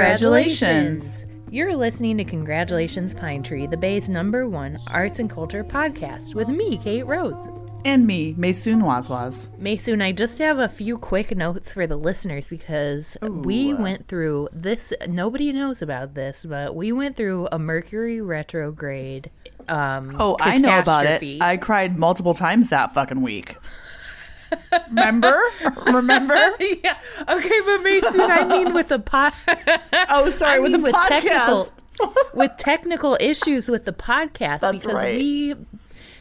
Congratulations. You're listening to Congratulations Pine Tree, the Bay's number one arts and culture podcast with me, Kate Rhodes. And me, Maysoon Wazwaz. Maysoon, I just have a few quick notes for the listeners because we went through this. Nobody knows about this, but we went through a Mercury retrograde. Um, Oh, I know about it. I cried multiple times that fucking week. Remember? Remember? yeah. Okay, but Maysoon, I mean with the pod. Oh, sorry, I with the mean technical podcast. with technical issues with the podcast That's because right. we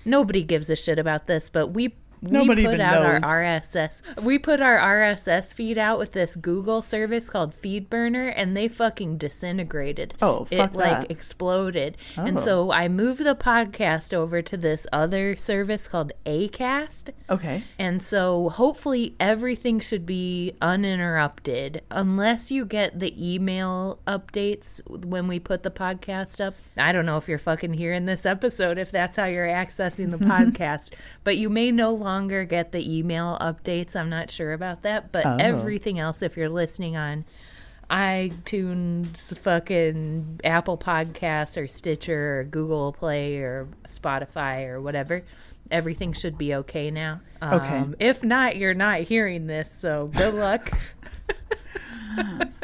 nobody gives a shit about this, but we. We put even out knows. our RSS. We put our RSS feed out with this Google service called FeedBurner, and they fucking disintegrated. Oh, fuck it fuck like that. exploded. And Oh. so I moved the podcast over to this other service called Acast. Okay. And so hopefully everything should be uninterrupted unless you get the email updates when we put the podcast up. I don't know if you're fucking hearing this episode if that's how you're accessing the podcast, but you may no longer get the email updates. I'm not sure about that, but Oh. everything else if you're listening on iTunes, fucking Apple Podcasts or Stitcher or Google Play or Spotify or whatever. Everything should be okay now. Um, Okay. If not, you're not hearing this, so good luck.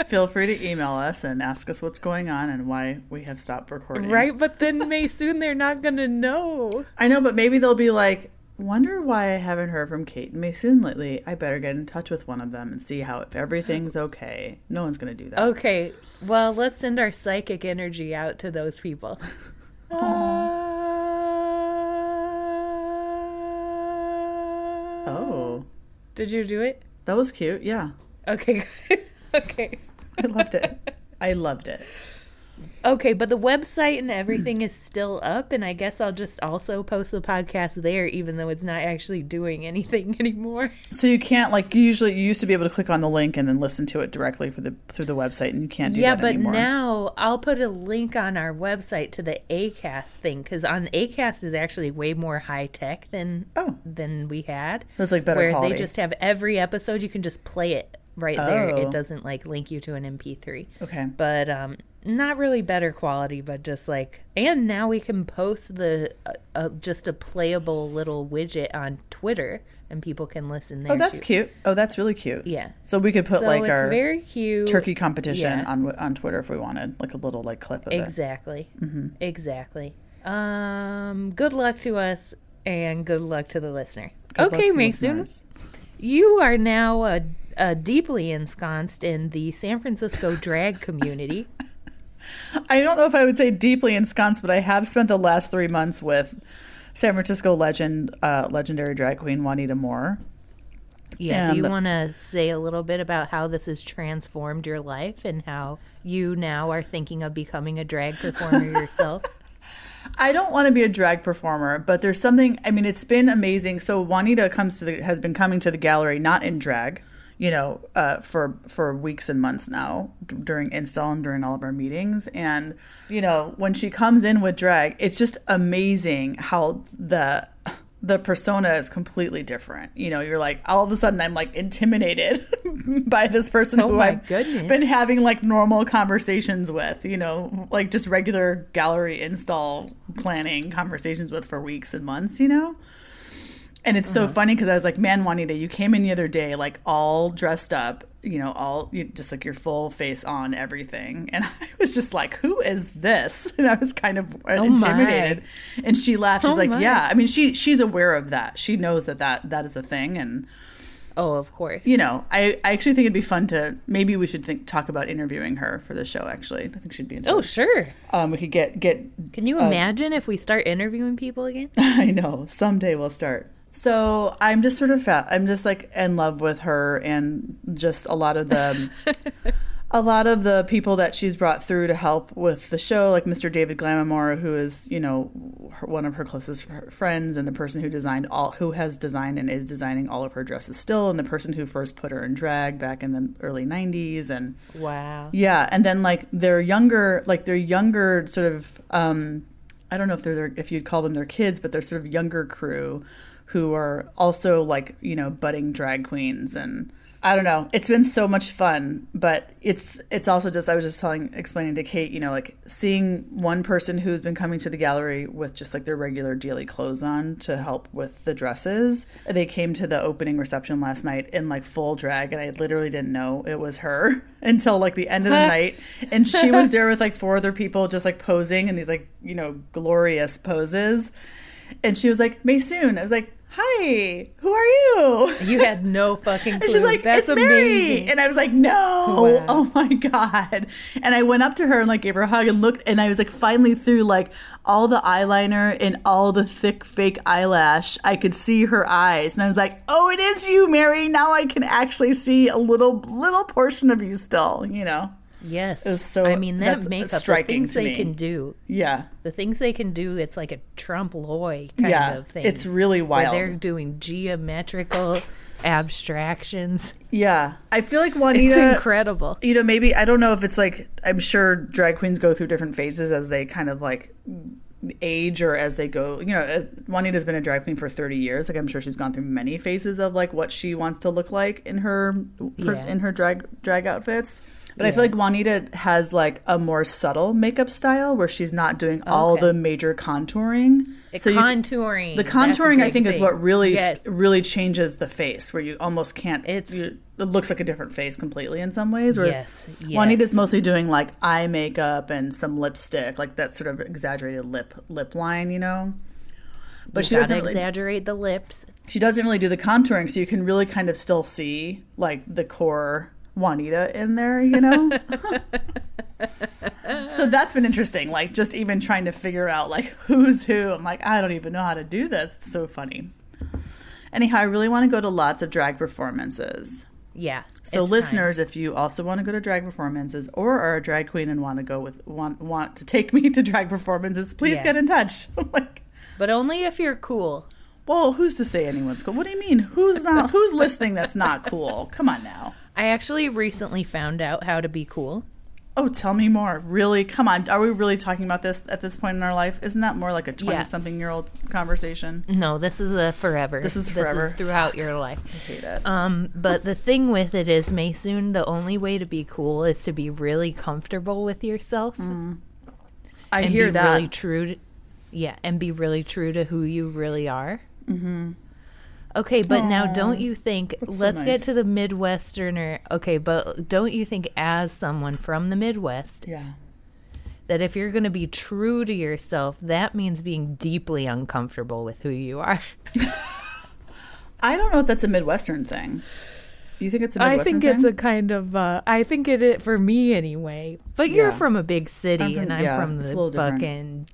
Feel free to email us and ask us what's going on and why we have stopped recording. right? But then Maysoon they're not gonna know. I know, but maybe they'll be like, wonder why I haven't heard from Kate and Maysoon lately. I better get in touch with one of them and see how if everything's okay. No one's gonna do that. Okay, well, let's send our psychic energy out to those people. Oh, Did you do it? that was cute. Yeah, Okay, okay. I loved it. I loved it. Okay, but the website and everything is still up, and I guess I'll just also post the podcast there, even though it's not actually doing anything anymore. So you can't like usually you used to be able to click on the link and then listen to it directly for the through the website, and you can't do that. yeah, but anymore. now I'll put a link on our website to the Acast thing because on Acast is actually way more high tech than Oh. than we had. It's, like, better where quality. they just have every episode you can just play it right there. Oh. It doesn't like link you to an MP3. okay. but um not really better quality but just like and now we can post the uh, uh, just a playable little widget on twitter and people can listen there Oh, that's too. cute. Oh, that's really cute. yeah So we could put so like it's our very cute turkey competition Yeah. on on Twitter if we wanted, like a little like clip of it. exactly exactly um good luck to us and good luck to the listener Good okay Maysoon you are now uh, uh, deeply ensconced in the san francisco drag community I don't know if I would say deeply ensconced, but I have spent the last three months with San Francisco legend, uh, legendary drag queen Juanita Moore. Yeah. do you want to say a little bit about how this has transformed your life and how you now are thinking of becoming a drag performer yourself? I don't want to be a drag performer, but there's something. I mean, it's been amazing. So Juanita comes to the has been coming to the gallery not in drag, you know, uh, for for weeks and months now d- during install and during all of our meetings. And you know, when she comes in with drag, it's just amazing how the the persona is completely different. You know, you're like all of a sudden I'm like intimidated by this person Oh who I've goodness. been having like normal conversations with, you know, like just regular gallery install planning conversations with for weeks and months, you know? And it's Uh-huh. so funny because I was like, man, Juanita, you came in the other day, like all dressed up, you know, all you, just like your full face on, everything. And I was just like, who is this? And I was kind of Oh my. intimidated. And she laughed. She's Oh like, my. yeah. I mean, she she's aware of that. She knows that that, that is a thing. And, Oh, of course. you know, I, I actually think it'd be fun to, maybe we should think, talk about interviewing her for the show, actually. I think she'd be into Oh, sure. Um, we could get, get Can you imagine if we start interviewing people again? I know. Someday we'll start. So I'm just sort of fat. I'm just like in love with her and just a lot of the a lot of the people that she's brought through to help with the show, like Mr. David Glamamore, who is you know her, one of her closest friends and the person who designed all who has designed and is designing all of her dresses still, and the person who first put her in drag back in the early '90s and Wow. yeah, and then like their younger, like their younger sort of, um, I don't know if they're their, if you'd call them their kids, but they're sort of younger crew who are also like you know budding drag queens and I don't know. It's been so much fun, but it's it's also just I was just telling explaining to Kate, you know, like seeing one person who's been coming to the gallery with just like their regular daily clothes on to help with the dresses. They came to the opening reception last night in like full drag and I literally didn't know it was her until like the end of the night and she was there with like four other people just like posing in these like, you know, glorious poses. And she was like, Maysoon. I was like, hi, who are you? You had no fucking clue. And she's like, That's it's Mary. amazing. And I was like, no. Wow. Oh my God. And I went up to her and like gave her a hug and looked and I was like finally through like all the eyeliner and all the thick fake eyelash. I could see her eyes. And I was like, oh, it is you, Mary. Now I can actually see a little little portion of you still, you know? Yes. Was so- I mean, that makeup, the things they me. can do, Yeah. the things they can do, it's like a trompe l'oeil kind yeah. of thing. It's really where wild. they're doing geometrical abstractions. Yeah. I feel like Juanita It's incredible. you know, maybe I don't know if it's like I'm sure drag queens go through different phases as they kind of like age or as they go. You know, uh, Juanita's been a drag queen for 30 years. Like I'm sure she's gone through many phases of like what she wants to look like in her Yeah. in her drag drag outfits. But I feel like Juanita has like a more subtle makeup style where she's not doing oh, all Okay. the major contouring. So you- contouring. the contouring, I think, is what really Yes. really changes the face, where you almost can't. It's- you- it looks like a different face completely in some ways. Whereas Yes, Juanita's yes. mostly doing like eye makeup and some lipstick, like that sort of exaggerated lip lip line, you know. But You she doesn't really, exaggerate the lips. she doesn't really do the contouring, so you can really kind of still see like the core Juanita in there, you know. so that's been interesting, like just even trying to figure out like who's who. I'm like, I don't even know how to do this. It's so funny. Anyhow, I really want to go to lots of drag performances. Yeah. So, it's time. listeners, if you also want to go to drag performances or are a drag queen and want to go with want want to take me to drag performances, please Yeah. get in touch. like, but only if you're cool. well, who's to say anyone's cool? What do you mean? Who's not? Who's listening? That's not cool. Come on now. I actually recently found out how to be cool. Oh, tell me more. Really? Come on. Are we really talking about this at this point in our life? Isn't that more like a twenty-something-year-old conversation? No, this is a forever. This is forever. throughout your life. I hate it. Um, but the thing with it is, Maysoon, the only way to be cool is to be really comfortable with yourself I and hear be that. really true. To, yeah, and be really true to who you really are. Okay, but now don't you think? that's let's get nice. to the Midwesterner. Okay, but don't you think, as someone from the Midwest, yeah. that if you're going to be true to yourself, that means being deeply uncomfortable with who you are? I don't know if that's a Midwestern thing. You think it's a Midwestern I think thing? it's a kind of. Uh, I think it is for me anyway. But you're Yeah. from a big city, I'm from- and I'm yeah, from it's the little different. fucking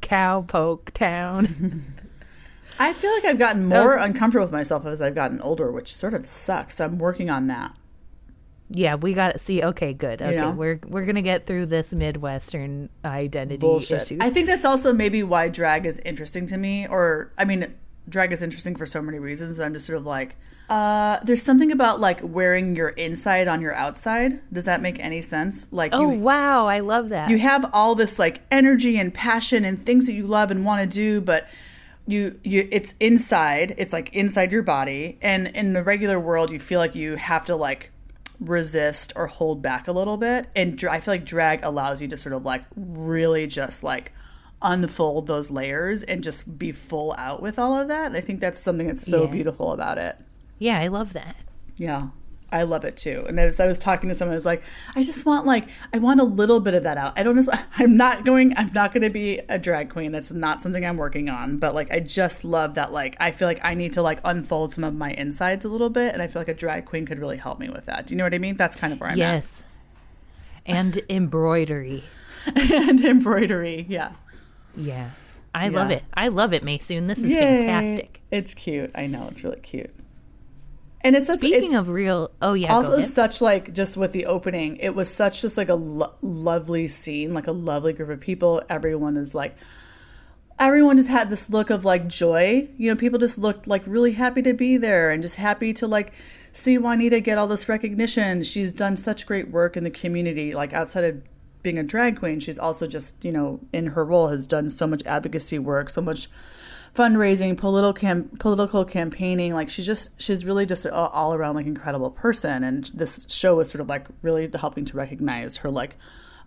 cowpoke town. I feel like I've gotten more uncomfortable with myself as I've gotten older, which sort of sucks. I'm working on that. yeah, we got to see. Okay, good. Okay, know? we're we're gonna get through this midwestern identity Bullshit. issues. I think that's also maybe why drag is interesting to me. Or, I mean, drag is interesting for so many reasons, but I'm just sort of like, uh, there's something about like wearing your inside on your outside. Does that make any sense? Like, oh you, wow, I love that. you have all this like energy and passion and things that you love and want to do, but you you it's inside. It's like inside your body, and in the regular world, you feel like you have to like resist or hold back a little bit. And I feel like drag allows you to sort of like really just like unfold those layers and just be full out with all of that. And I think that's something that's so Yeah. beautiful about it. yeah, I love that. Yeah. I love it too. And as I was talking to someone, I was like, I just want like, I want a little bit of that out. I don't know. I'm not going, I'm not going to be a drag queen. That's not something I'm working on. But like, I just love that. Like, I feel like I need to like unfold some of my insides a little bit. And I feel like a drag queen could really help me with that. Do you know what I mean? That's kind of where I'm at. yes, and embroidery. and embroidery. Yeah. Yeah, I love it. I love it, Maysoon. This is Yay. fantastic. It's cute. I know. It's really cute. And it's, Speaking it's, of real, oh yeah, also such like just with the opening it was such just like a lo- lovely scene like a lovely group of people. Everyone is like everyone just had this look of like joy. You know people just looked like really happy to be there and just happy to like see juanita get all this recognition. She's done such great work in the community like outside of being a drag queen she's also just you know in her role has done so much advocacy work so much fundraising, political cam- political campaigning. Like she's just she's really just an all around like incredible person. And this show was sort of like really helping to recognize her like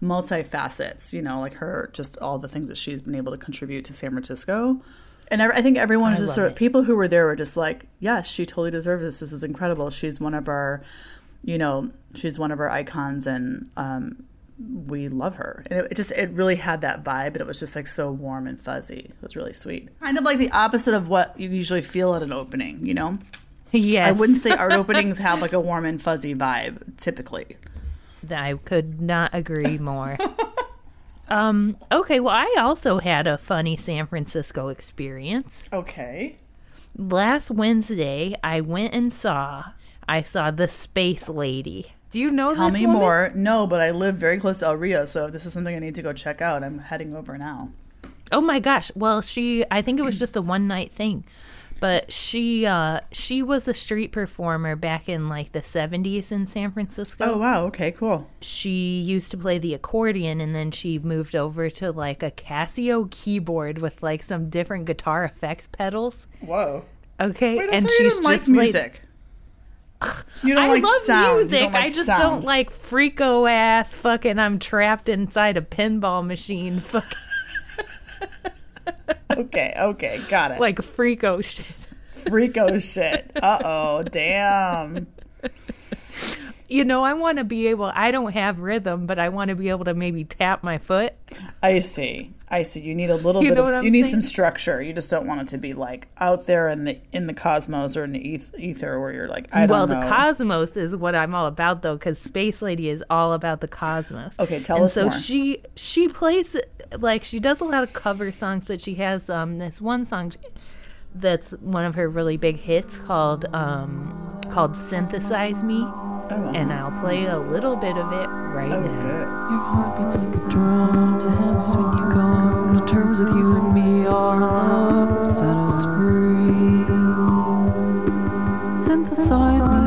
multifacets. You know, like her just all the things that she's been able to contribute to San Francisco. And I I think everyone was just sort of it. people who were there were just like, yes, she totally deserves this. This is incredible. She's one of our, you know, she's one of our icons, and um, we love her. And it, it just it really had that vibe, and it was just like so warm and fuzzy. It was really sweet. Kind of like the opposite of what you usually feel at an opening. You know, Yes. I wouldn't say art openings have like a warm and fuzzy vibe typically. I could not agree more. um, okay, well, I also had a funny San Francisco experience. Okay. Last Wednesday, I went and saw, I saw The Space Lady. Do you know Tell this me woman? more. No, but I live very close to El Rio, so if this is something I need to go check out, I'm heading over now. Oh my gosh. Well, she I think it was just a one night thing. But she uh she was a street performer back in like the 70s in San Francisco. Oh wow. Okay. Cool. She used to play the accordion and then she moved over to like a Casio keyboard with like some different guitar effects pedals. Whoa. Okay? Wait, and she's didn't like music. You don't I like love sound. Music. like I just sound. don't like freako ass fucking I'm trapped inside a pinball machine fucking Okay. Okay. Got it. like freako shit. freako shit. Uh oh. Damn. you know, I want to be able, I don't have rhythm, but I want to be able to maybe tap my foot. I see. I see. You need a little You bit of. you need saying? some structure. You just don't want it to be like out there in the in the cosmos or in the ether where you're like I don't well, know. the cosmos is what I'm all about, though, because Space Lady is all about the cosmos. Okay, tell and us so more. she she plays like she does a lot of cover songs, but she has um this one song that's one of her really big hits called um called Synthesize Me, Oh, and I'll play a little bit of it right oh, now. good. Your heart beats like a drum, it hammers when you come to terms with you and me. Our love set us free. Synthesize me,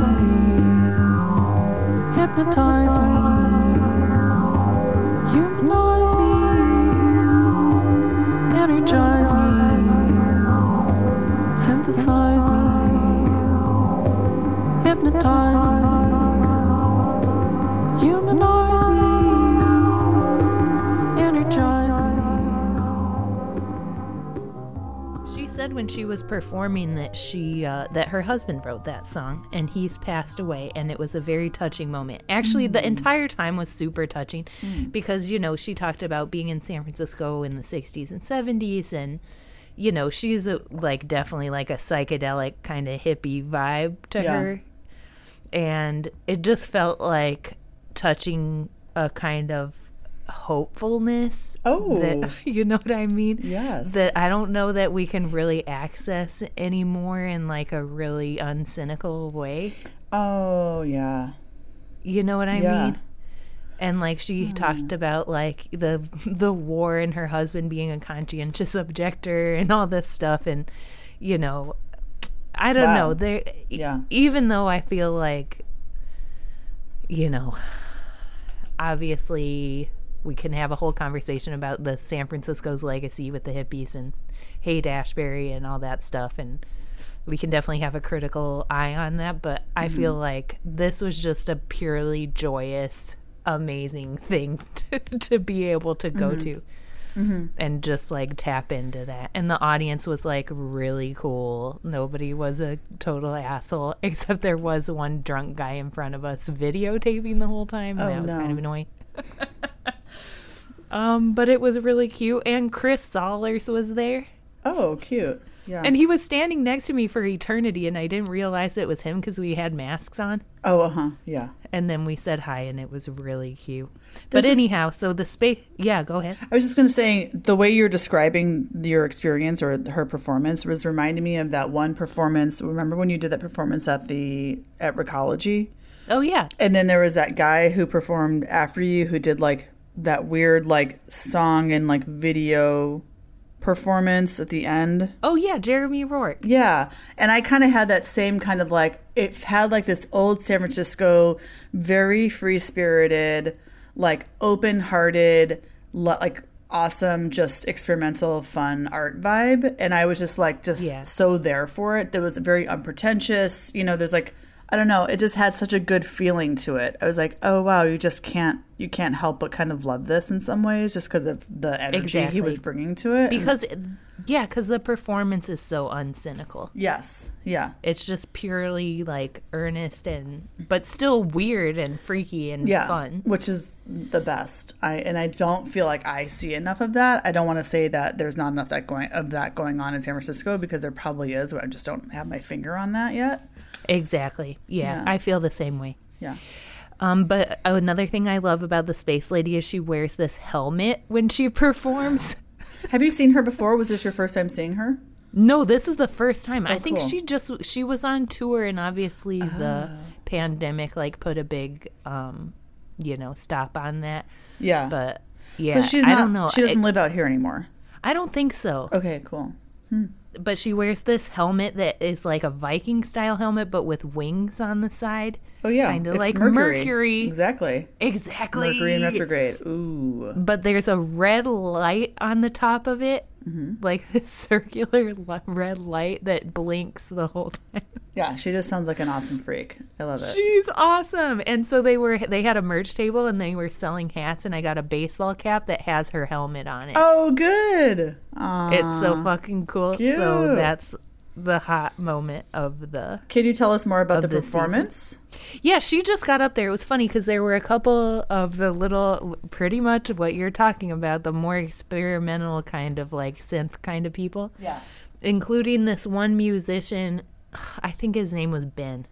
hypnotize me, performing that she uh, that her husband wrote that song and he's passed away and it was a very touching moment. Actually, the entire time was super touching because you know she talked about being in San Francisco in the 60s and 70s and you know she's a, like definitely like a psychedelic kind of hippie vibe to Yeah. her and it just felt like touching a kind of hopefulness Oh. that, you know what i mean Yes. that i don't know that we can really access anymore in like a really uncynical way Oh yeah. you know what i Yeah. mean and like she hmm. talked about like the the war and her husband being a conscientious objector and all this stuff and you know i don't Wow. know there Yeah. even though i feel like you know obviously we can have a whole conversation about the san francisco's legacy with the hippies and haight ashbury and all that stuff and we can definitely have a critical eye on that but i mm-hmm. feel like this was just a purely joyous amazing thing to, to be able to go mm-hmm. to mm-hmm. and just like tap into that. And the audience was like really cool. Nobody was a total asshole except there was one drunk guy in front of us videotaping the whole time and Oh, that was no. kind of annoying um but it was really cute and chris Sollars was there Oh, cute. Yeah. and he was standing next to me for eternity, and I didn't realize it was him because we had masks on. oh, uh huh. Yeah. And then we said hi, and it was really cute. This but is- anyhow, so the space. Yeah, go ahead. I was just going to say the way you're describing your experience or her performance was reminding me of that one performance. Remember when you did that performance at the at Recology? Oh yeah, And then there was that guy who performed after you who did like that weird like song and like video performance at the end. oh yeah, Jeremy Rourke. Yeah. And I kind of had that same kind of like, it had like this old San Francisco, very free spirited, like open hearted, like awesome, just experimental, fun art vibe. And I was just like, just Yeah. so there for it. There was very unpretentious. You know, there's like, I don't know, it just had such a good feeling to it. I was like, oh wow, you just can't, you can't help but kind of love this in some ways, just because of the energy he was bringing to it. And- Because, yeah, because the performance is so uncynical. yes, yeah, It's just purely like earnest and, but still weird and freaky and yeah, fun. which is the best. I and I don't feel like I see enough of that. I don't want to say that there's not enough that going of that going on in San Francisco because there probably is, but I just don't have my finger on that yet. Exactly. Yeah, Yeah. I feel the same way. Yeah. Um, but another thing I love about the Space Lady is she wears this helmet when she performs. Have you seen her before? Was this your first time seeing her? No, this is the first time. I Oh, think cool. she just she was on tour and obviously the Oh. pandemic like put a big um, you know, stop on that. Yeah. But yeah, so she's I don't know. She doesn't I, live out here anymore. I don't think so. Okay, cool. Hmm. But she wears this helmet that is like a Viking style helmet but with wings on the side. Oh yeah, Kinda It's like Mercury. Exactly. Exactly. Mercury in retrograde. Ooh. but there's a red light on the top of it, Mm-hmm. like this circular red light that blinks the whole time. Yeah, she just sounds like an awesome freak. I love it. She's awesome. And so they were they had a merch table and they were selling hats and I got a baseball cap that has her helmet on it. Oh, good. Aw. it's so fucking cool. So that's the hot moment of the Can you tell us more about the the season. performance? Yeah, she just got up there. It was funny because there were a couple of the little, pretty much of what you're talking about, the more experimental kind of like synth kind of people, Yeah. including this one musician. I think his name was Ben,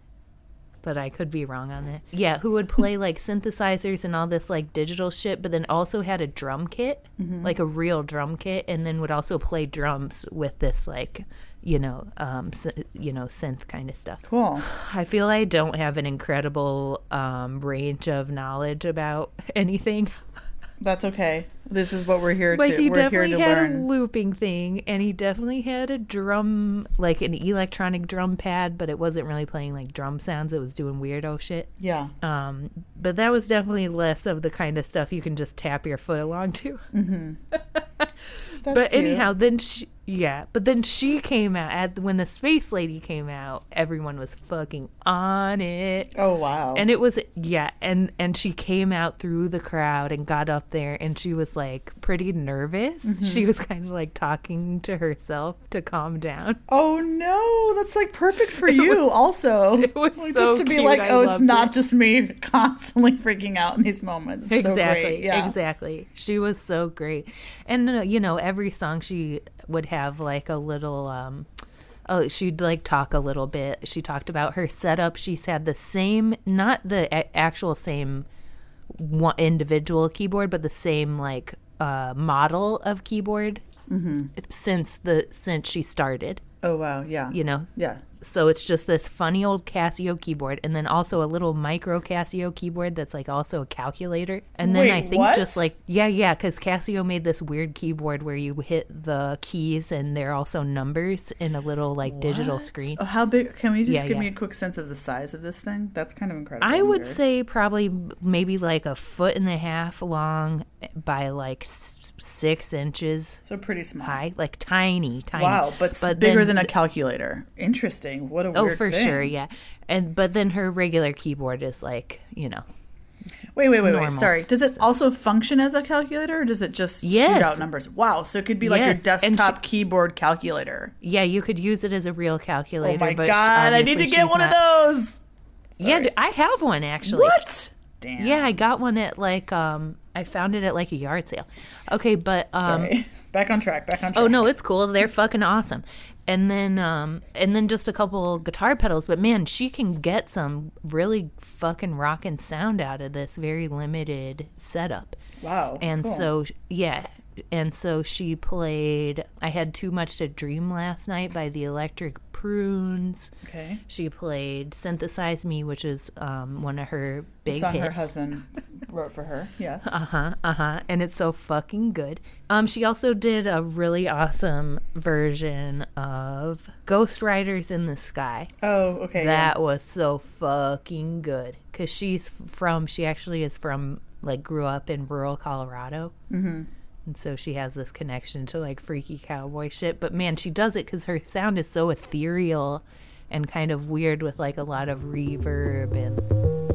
but I could be wrong on it. Yeah, who would play like synthesizers and all this like digital shit, but then also had a drum kit, mm-hmm. like a real drum kit, and then would also play drums with this like, you know, um, you know, synth kind of stuff. Cool. I feel I don't have an incredible um, range of knowledge about anything. That's okay. This is what we're here Like to. he we're here definitely to had a looping thing, and he definitely had a drum, like an electronic drum pad, but it wasn't really playing like drum sounds. It was doing weirdo shit. Yeah. Um, but that was definitely less of the kind of stuff you can just tap your foot along to. That's but cute. anyhow, then she, yeah, but then she came out at when the space lady came out. Everyone was fucking on it. Oh wow. and it was yeah and and she came out through the crowd and got up there and she was like pretty nervous Mm-hmm. she was kind of like talking to herself to calm down oh no, that's like perfect for you. also, it was Like, so just to be cute. like, I oh, it's not it. just me constantly freaking out in these moments. It's so exactly great. Yeah. exactly she was so great and uh, you know every song she would have like a little um Oh, she'd like talk a little bit. She talked about her setup. She's had the same, not the a- actual same one individual keyboard, but the same like uh, model of keyboard since the since she started. Oh wow. Yeah. You know, Yeah. So it's just this funny old Casio keyboard, and then also a little micro Casio keyboard that's like also a calculator. And then Wait, I think what? just like yeah, yeah, because Casio made this weird keyboard where you hit the keys and they're also numbers in a little like digital screen. Oh, how big? Can we just Yeah, give me a quick sense of the size of this thing? That's kind of incredible. I would weird. say probably maybe like a foot and a half long by like s- six inches so. Pretty small. high, like tiny, tiny. Wow, but, s- bigger then than a calculator. Interesting. What a Oh, for thing. sure, yeah. And but then her regular keyboard is like, you know, Wait, wait, wait, wait. Sorry. Does it also function as a calculator, or does it just shoot out numbers? Wow. So it could be like Yes, your and she- desktop keyboard calculator. yeah, you could use it as a real calculator. Oh my but god! I need to get one not- of those. Yeah, I have one actually. What? Damn. Yeah, I got one at like um, I found it at like a yard sale. Okay, but um, Sorry. back on track. Back on track. Oh no, it's cool. They're fucking awesome. And then um and then just a couple guitar pedals, but man, she can get some really fucking rockin' sound out of this very limited setup. Wow. And cool. so yeah, and so she played I had too much to dream last night by the Electric Prunes. Okay. She played Synthesize Me, which is um one of her The big song hits. her husband wrote for her. Yes. Uh huh. Uh huh. And it's so fucking good. Um, she also did a really awesome version of Ghost Riders in the Sky. oh, okay. That was so fucking good. Cause she's from. She actually is from like grew up in rural Colorado. Mm-hmm. And so she has this connection to like freaky cowboy shit. But man, she does it because her sound is so ethereal and kind of weird with like a lot of reverb and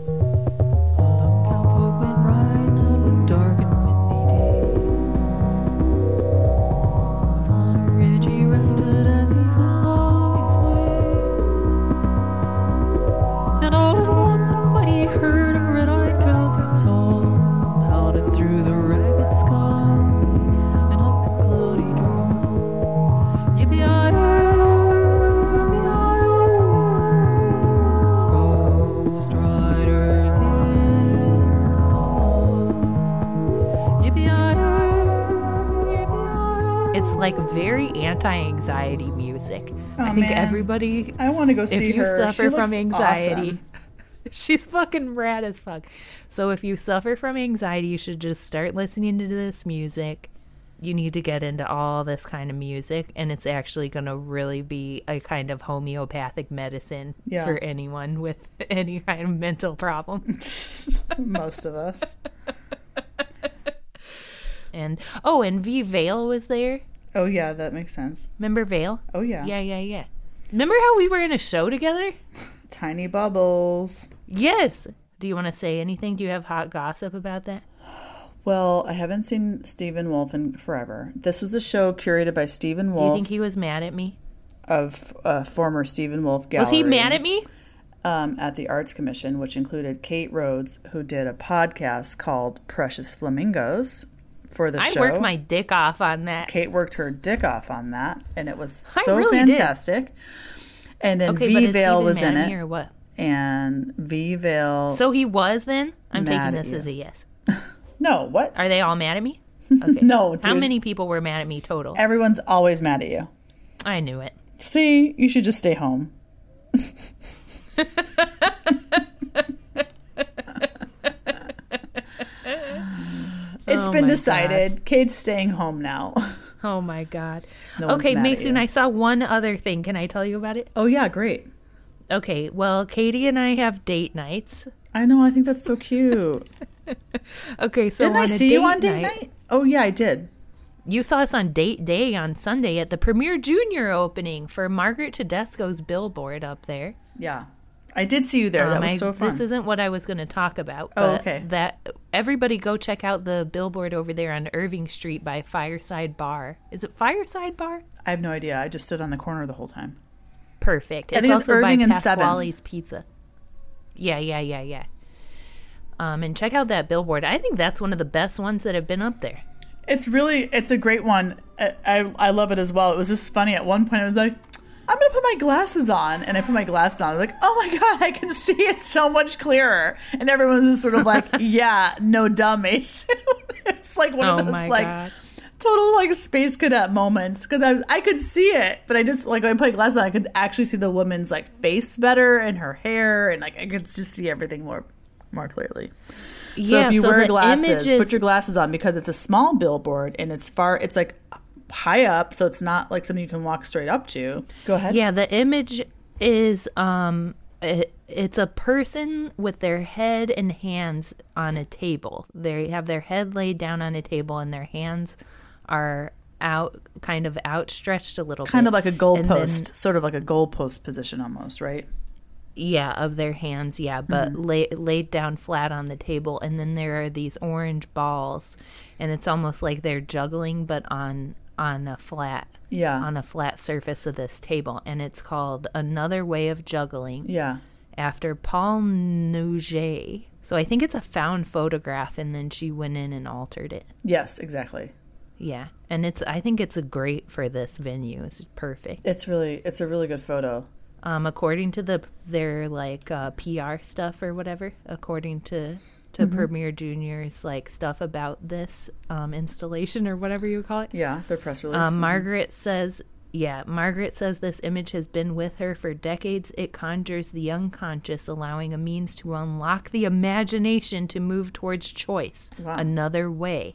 very anti-anxiety music. Oh, I Oh, think man. everybody I want to go see if you her. suffer She from anxiety, awesome. she's fucking rad as fuck. So if you suffer from anxiety, you should just start listening to this music. You need to get into all this kind of music, and it's actually going to really be a kind of homeopathic medicine Yeah. for anyone with any kind of mental problem. most of us. and oh, and V Vale was there. Oh yeah, that makes sense. Remember Vale? Oh yeah. Yeah, yeah, yeah. Remember how we were in a show together? Tiny bubbles. Yes. Do you want to say anything? Do you have hot gossip about that? Well, I haven't seen Steven Wolf in forever. This was a show curated by Steven Wolf. Do you think he was mad at me? of uh, former Steven Wolf Gallery. Was he mad at me? um, at the Arts Commission, which included Kate Rhodes, who did a podcast called Precious Flamingos for the I show. worked my dick off on that. Kate worked her dick off on that, and it was so really did. fantastic. And then Okay, V Vale was in it, or what? and V Vale. So he was then? I'm taking this as a yes. no, what? Are they all mad at me? Okay. No, How many people were mad at me total? Everyone's always mad at you. I knew it. See, you should just stay home. It's Oh been decided. Kate's staying home now. Oh my god. No okay, Maysoon. I saw one other thing. Can I tell you about it? Oh yeah, great. Okay, well, Katie and I have date nights. I know. I think that's so cute. Okay, so Didn't I see you on date night, night? Oh yeah, I did. You saw us on date day on Sunday at the Premier Junior opening for Margaret Tedesco's billboard up there. Yeah, I did see you there. that Um, was I- so fun. This isn't what I was going to talk about. Oh, okay. That everybody go check out the billboard over there on Irving Street by Fireside Bar. Is it Fireside Bar? I have no idea. I just stood on the corner the whole time. Perfect. I It's think it's also Irving by and. Pasquale's Pizza. Yeah, yeah, yeah, yeah. Um, and check out that billboard. I think that's one of the best ones that have been up there. It's really, it's a great one. I, I, I love it as well. It was just funny. At one point, I was like, I'm gonna put my glasses on, and I put my glasses on. I was like, Oh my god, I can see it so much clearer. And everyone's just sort of like, Yeah, no dummies. it's like one Oh of those like God. total like space cadet moments because I was, I could see it, but I just like when I put glasses on, I could actually see the woman's like face better and her hair, and like I could just see everything more more clearly. So yeah, if you so wear glasses, images, put your glasses on because it's a small billboard and it's far. It's like high up, so it's not like something you can walk straight up to. Go ahead. Yeah, the image is um it, it's a person with their head and hands on a table. They have their head laid down on a table and their hands are out kind of outstretched a little bit. kind bit. of like a goalpost, then- sort of like a goalpost position almost, right? yeah, of their hands, yeah, but Mm-hmm. lay, laid down flat on the table and then there are these orange balls and it's almost like they're juggling but on on a flat Yeah. on a flat surface of this table and it's called Another Way of Juggling. yeah. after Paul Nougé. So I think it's a found photograph, and then she went in and altered it. Yes, exactly. Yeah, and it's I think it's a great for this venue. It's perfect. It's really it's a really good photo. Um, according to the their like uh, PR stuff or whatever, according to to Premier Junior's like stuff about this um, installation or whatever you call it. Yeah, their press release. Um, Margaret says, yeah, Margaret says this image has been with her for decades. It conjures the unconscious, allowing a means to unlock the imagination to move towards choice. Wow. Another way.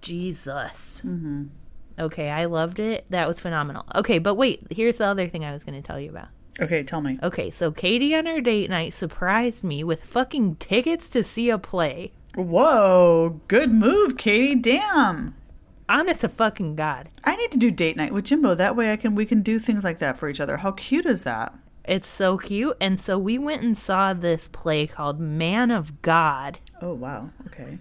Jesus. Mm-hmm. Okay, I loved it. That was phenomenal. Okay, but wait, here's the other thing I was going to tell you about. Okay, tell me. Okay, so Katie on her date night surprised me with fucking tickets to see a play. Whoa, good move, Katie. Damn. Honest to fucking God. I need to do date night with Jimbo. That way I can we can do things like that for each other. How cute is that? It's so cute. And so we went and saw this play called Man of God. Oh wow. Okay.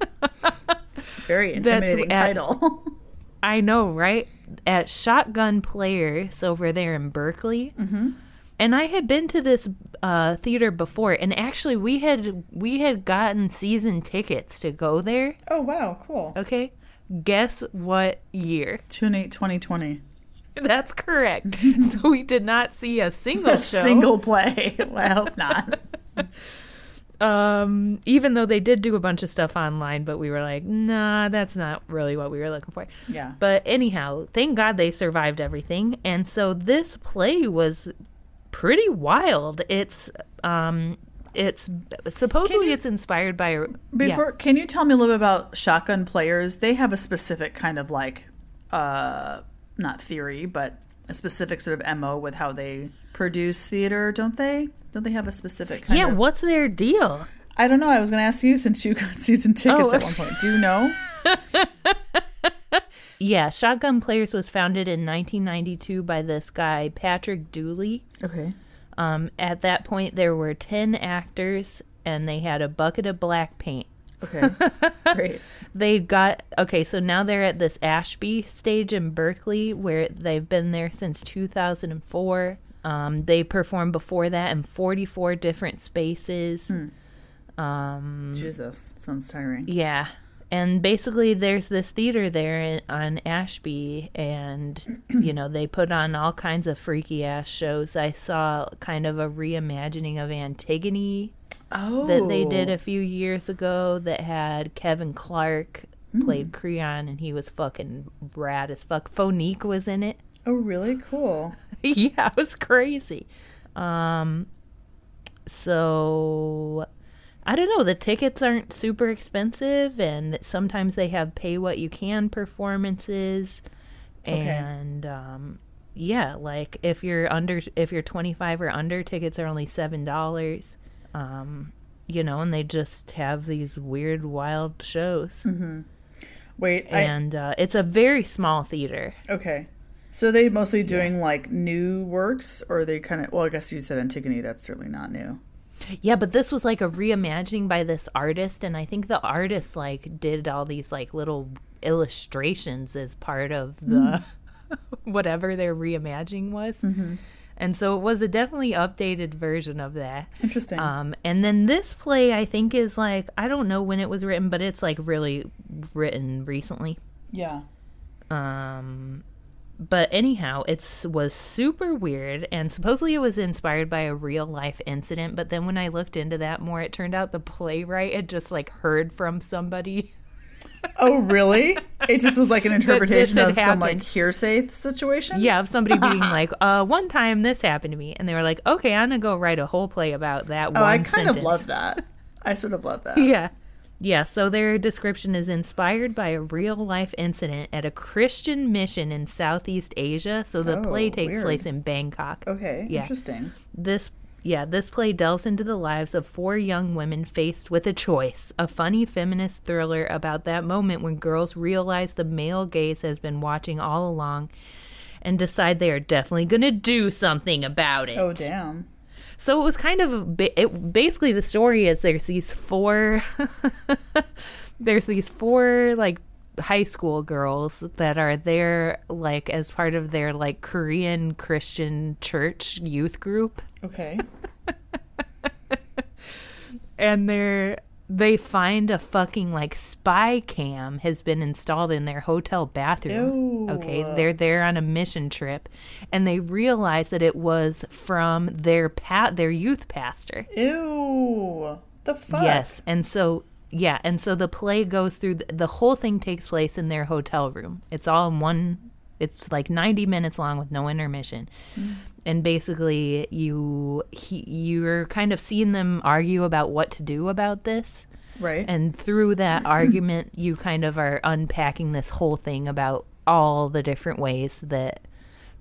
It's a very That's intimidating at- title. I know, right? At Shotgun Players over there in Berkeley. Mm-hmm. And I had been to this uh, theater before, and actually, we had we had gotten season tickets to go there. oh wow, cool. Okay, guess what year? Tune eight 2020. That's correct. so we did not see a single A show. single play. Well, I hope not. um even though they did do a bunch of stuff online but we were like nah that's not really what we were looking for Yeah. but anyhow thank god they survived everything and so this play was pretty wild it's um it's supposedly you- it's inspired by a- Before, can you tell me a little bit about shotgun players? They have a specific kind of like, uh, not theory, but a specific sort of mo with how they produce theater, don't they? Don't they have a specific yeah, kind yeah of? what's their deal I don't know. I was going to ask you since you got season tickets Oh. at one point. Do you know? yeah shotgun players was founded in 1992 by this guy patrick dooley Okay. Um, at that point, there were 10 actors and they had a bucket of black paint. Okay. Great. They got, okay, so now they're at this Ashby stage in Berkeley where they've been there since 2004. Um, they performed before that in 44 different spaces. Um, Jesus, sounds tiring. yeah. And basically, there's this theater there in- on Ashby, and, you know, they put on all kinds of freaky ass shows. I saw kind of a reimagining of Antigone Oh, that they did a few years ago that had Kevin Clark played Creon, and he was fucking rad as fuck. Phonique was in it. Oh, really cool. yeah, it was crazy. Um, so I don't know. The tickets aren't super expensive, and sometimes they have pay what you can performances. Okay. And um, yeah, like if you're under, if you're 25 or under, tickets are only seven dollars. Um, you know, and they just have these weird, wild shows, Hmm. Wait, I, and uh, it's a very small theater. okay. So they mostly doing like new works, or they kind of? Well, I guess you said Antigone. That's certainly not new. Yeah, but this was like a reimagining by this artist, and I think the artist like did all these like little illustrations as part of the whatever their reimagining was. And so it was a definitely updated version of that. Interesting. Um, and then this play, I think, is like I don't know when it was written, but it's like really written recently. yeah. Um, but anyhow, it was super weird, and supposedly it was inspired by a real life incident. But then when I looked into that more, it turned out the playwright had just like heard from somebody. Oh, really? It just was like an interpretation of some like hearsay situation. Yeah, of somebody being like, "Uh, one time this happened to me," and they were like, "Okay, I'm gonna go write a whole play about that." Oh, one I kind sentence. of love that. I sort of love that. Yeah. Yeah, so their description is inspired by a real life incident at a Christian mission in Southeast Asia. So the Oh, play takes weird. place in Bangkok. Okay. Yeah. Interesting. This yeah, this play delves into the lives of four young women faced with a choice, a funny feminist thriller about that moment when girls realize the male gaze has been watching all along and decide they are definitely going to do something about oh, it. Oh, damn. So it was kind of ba- it, basically the story is there's these four there's these four like high school girls that are there like as part of their like Korean Christian church youth group Okay. and they're they find a fucking like spy cam has been installed in their hotel bathroom. Ew. Okay, they're there on a mission trip and they realize that it was from their pat their youth pastor. Ew. The fuck? Yes, and so yeah, and so the play goes through the, the whole thing takes place in their hotel room. It's all in one. It's like ninety minutes long with no intermission, mm. And basically you he, you're kind of seeing them argue about what to do about this, Right. and through that argument, you kind of are unpacking this whole thing about all the different ways that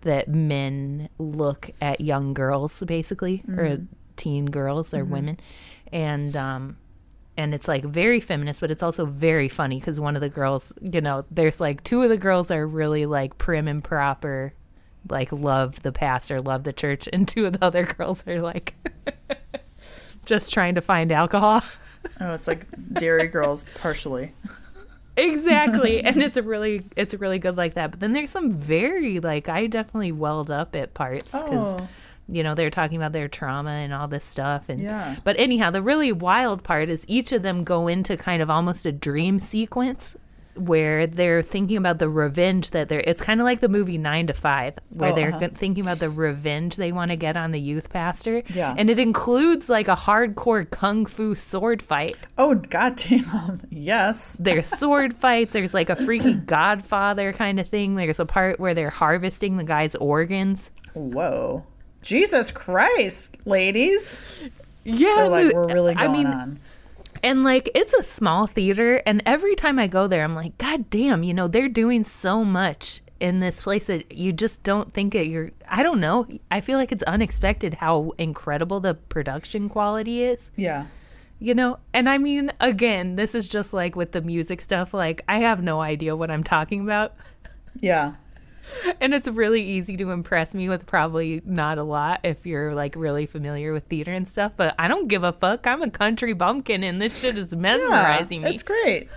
that men look at young girls, basically, or teen girls or women, and um, and it's like very feminist, but it's also very funny because one of the girls, you know, there's like two of the girls are really like prim and proper, like love the pastor, love the church, and two of the other girls are like just trying to find alcohol. Oh, it's like Derry Girls partially. exactly and it's a really it's really good like that but then there's some very like i definitely welled up at parts because Oh. you know they're talking about their trauma and all this stuff and Yeah. but anyhow the really wild part is each of them go into kind of almost a dream sequence where they're thinking about the revenge that they're it's kind of like the movie nine to five where Oh, they're uh-huh. thinking about the revenge they want to get on the youth pastor Yeah. and it includes like a hardcore kung fu sword fight Oh, goddamn. Yes. there's sword fights. There's like a freaky Godfather kind of thing. There's a part where they're harvesting the guy's organs. Whoa. Jesus Christ, ladies. Yeah, They're like, we're really I mean, on. And like it's a small theater, and every time I go there, I'm like, God damn, you know, they're doing so much in this place that you just don't think it. You're, I don't know. I feel like it's unexpected how incredible the production quality is. Yeah. You know, and I mean, again, this is just like with the music stuff. Like, I have no idea what I'm talking about. Yeah. And it's really easy to impress me with probably not a lot if you're like really familiar with theater and stuff. But I don't give a fuck. I'm a country bumpkin, and this shit is mesmerizing me. It's great.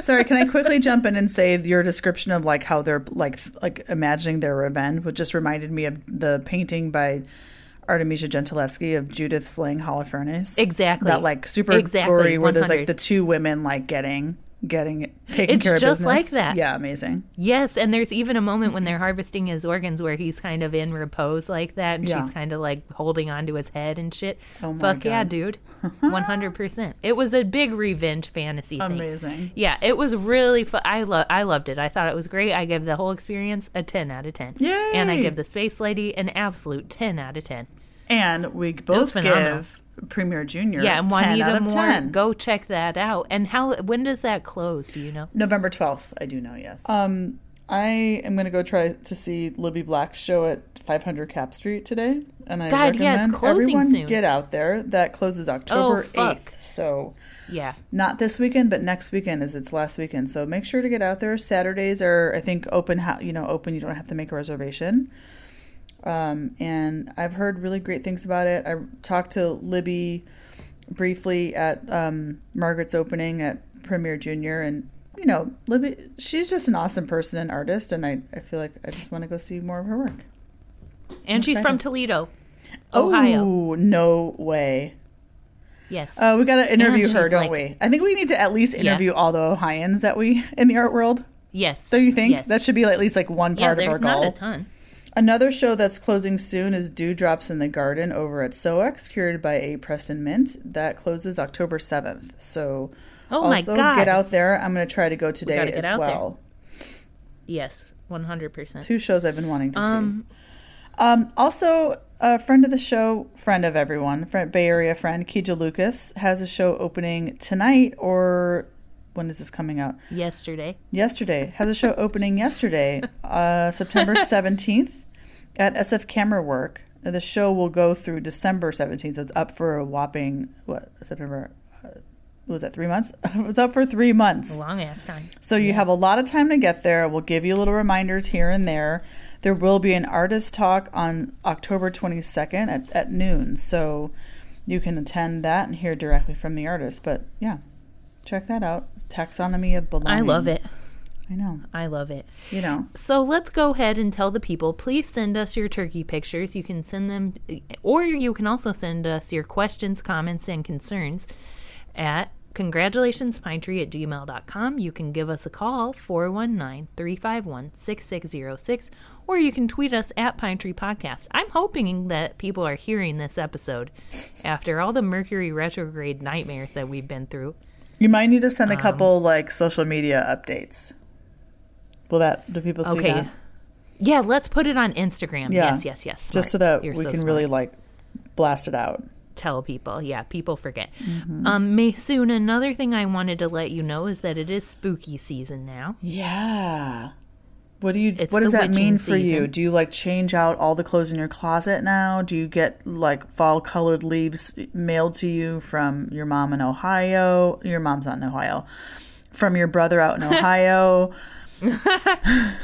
Sorry, can I quickly jump in and say your description of like how they're like like imagining their revenge, which just reminded me of the painting by Artemisia Gentileschi of Judith slaying Holofernes. Exactly. That like super Exactly, gory where there's like the two women like getting getting taking It's care of It's just business. like that. Yeah, amazing. Yes, and there's even a moment when they're harvesting his organs where he's kind of in repose like that, and Yeah. she's kind of like holding onto his head and shit. Oh my Fuck yeah, dude, one hundred percent. It was a big revenge fantasy. thing. Amazing. Yeah, it was really fun. I love. I loved it. I thought it was great. I give the whole experience a ten out of ten. Yay! And I give the Space Lady an absolute ten out of ten. And we both give Premier Junior Yeah, and 10 Juanita out of Moore, 10. go check that out. And how? When does that close? Do you know? November 12th, I do know, yes. Um, I am going to go try to see Libby Black's show at 500 Capp Street today. And I God, yeah, it's recommend closing everyone soon. get out there. That closes October Oh, 8th. So Yeah. not this weekend, but next weekend is its last weekend. So make sure to get out there. Saturdays are, I think, open. Ho- you know, open. You don't have to make a reservation. Um, and I've heard really great things about it. I talked to Libby briefly at um, Margaret's opening at Premier Junior, and you know, Libby, she's just an awesome person and artist, and I, I feel like I just want to go see more of her work. And she's from. Toledo, Ohio. Oh, no way. Yes. Uh, we got to interview her, don't like- we? I think we need to at least Yeah. interview all the Ohioans that we in the art world. yes. So you think Yes. that should be at least like one yeah, part of there's our not goal? a ton. Another show that's closing soon is Dewdrops in the Garden over at SOX, curated by A. Preston Mint. That closes October 7th. So Oh my God. get out there. I'm going to try to go today as out there. well. Yes, one hundred percent. Two shows I've been wanting to Um, see. Um, also, a friend of the show, friend of everyone, friend, Bay Area friend, Kija Lucas, has a show opening tonight or when is this coming out? yesterday. yesterday has a show opening yesterday uh, september 17th at sf camera work the show will go through december 17th so it's up for a whopping what september uh, was that three months? It was up for three months. Long ass time. so you have a lot of time to get there. We'll give you little reminders here and there. There will be an artist talk on october 22nd at, at noon so you can attend that and hear directly from the artist. But yeah check that out. Taxonomy of belonging. I love it. I know. I love it. You know. So let's go ahead and tell the people. Please send us your turkey pictures. You can send them, or you can also send us your questions, comments, and concerns at congratulationspinetree at gmail.com. You can give us a call, 419 351 6606, or you can tweet us at Pine Tree Podcast. I'm hoping that people are hearing this episode after all the Mercury retrograde nightmares that we've been through. You might need to send Um, a couple like social media updates. Will that do people see Okay. that? Yeah, let's put it on Instagram. Yeah. Yes, yes, yes. Just so that You're we so can smart. really like blast it out. tell people. Yeah, people forget. Mm-hmm. Um, Maysoon. Another thing I wanted to let you know is that it is spooky season now. Yeah. What do you? It's what does that mean for you? Do you like change out all the clothes in your closet now? Do you get like fall colored leaves mailed to you from your mom in Ohio? Your mom's not in Ohio. From your brother out in Ohio,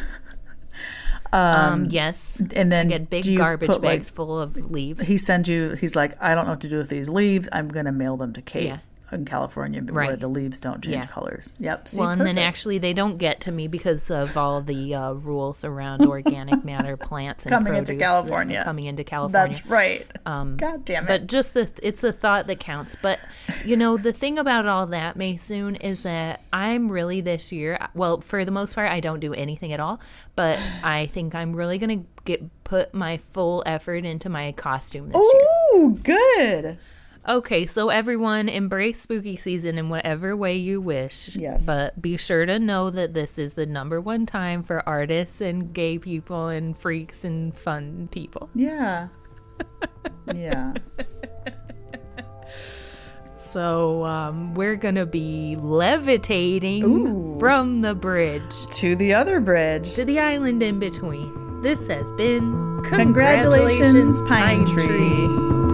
Um, yes. and then Get big garbage put, bags like, full of leaves. he sends you. He's like, I don't know what to do with these leaves. I'm gonna mail them to Kate Yeah. In California, where Right. the leaves don't change Yeah. colors. Yep. See, well, and then actually, they don't get to me because of all the uh, rules around organic matter plants and Coming into that- California. Coming into California. that's right. Um, God damn it. But just the it's the thought that counts. But you know, the thing about all that, Maysoon, is that I'm really this year. Well, for the most part, I don't do anything at all. But I think I'm really gonna get put my full effort into my costume this year. Ooh, good. Okay, so everyone embrace spooky season in whatever way you wish. Yes. But be sure to know that this is the number one time for artists and gay people and freaks and fun people. Yeah. yeah. So um, we're going to be levitating Ooh. from the bridge To the other bridge. to the island in between. This has been Congratulations, Pine Tree.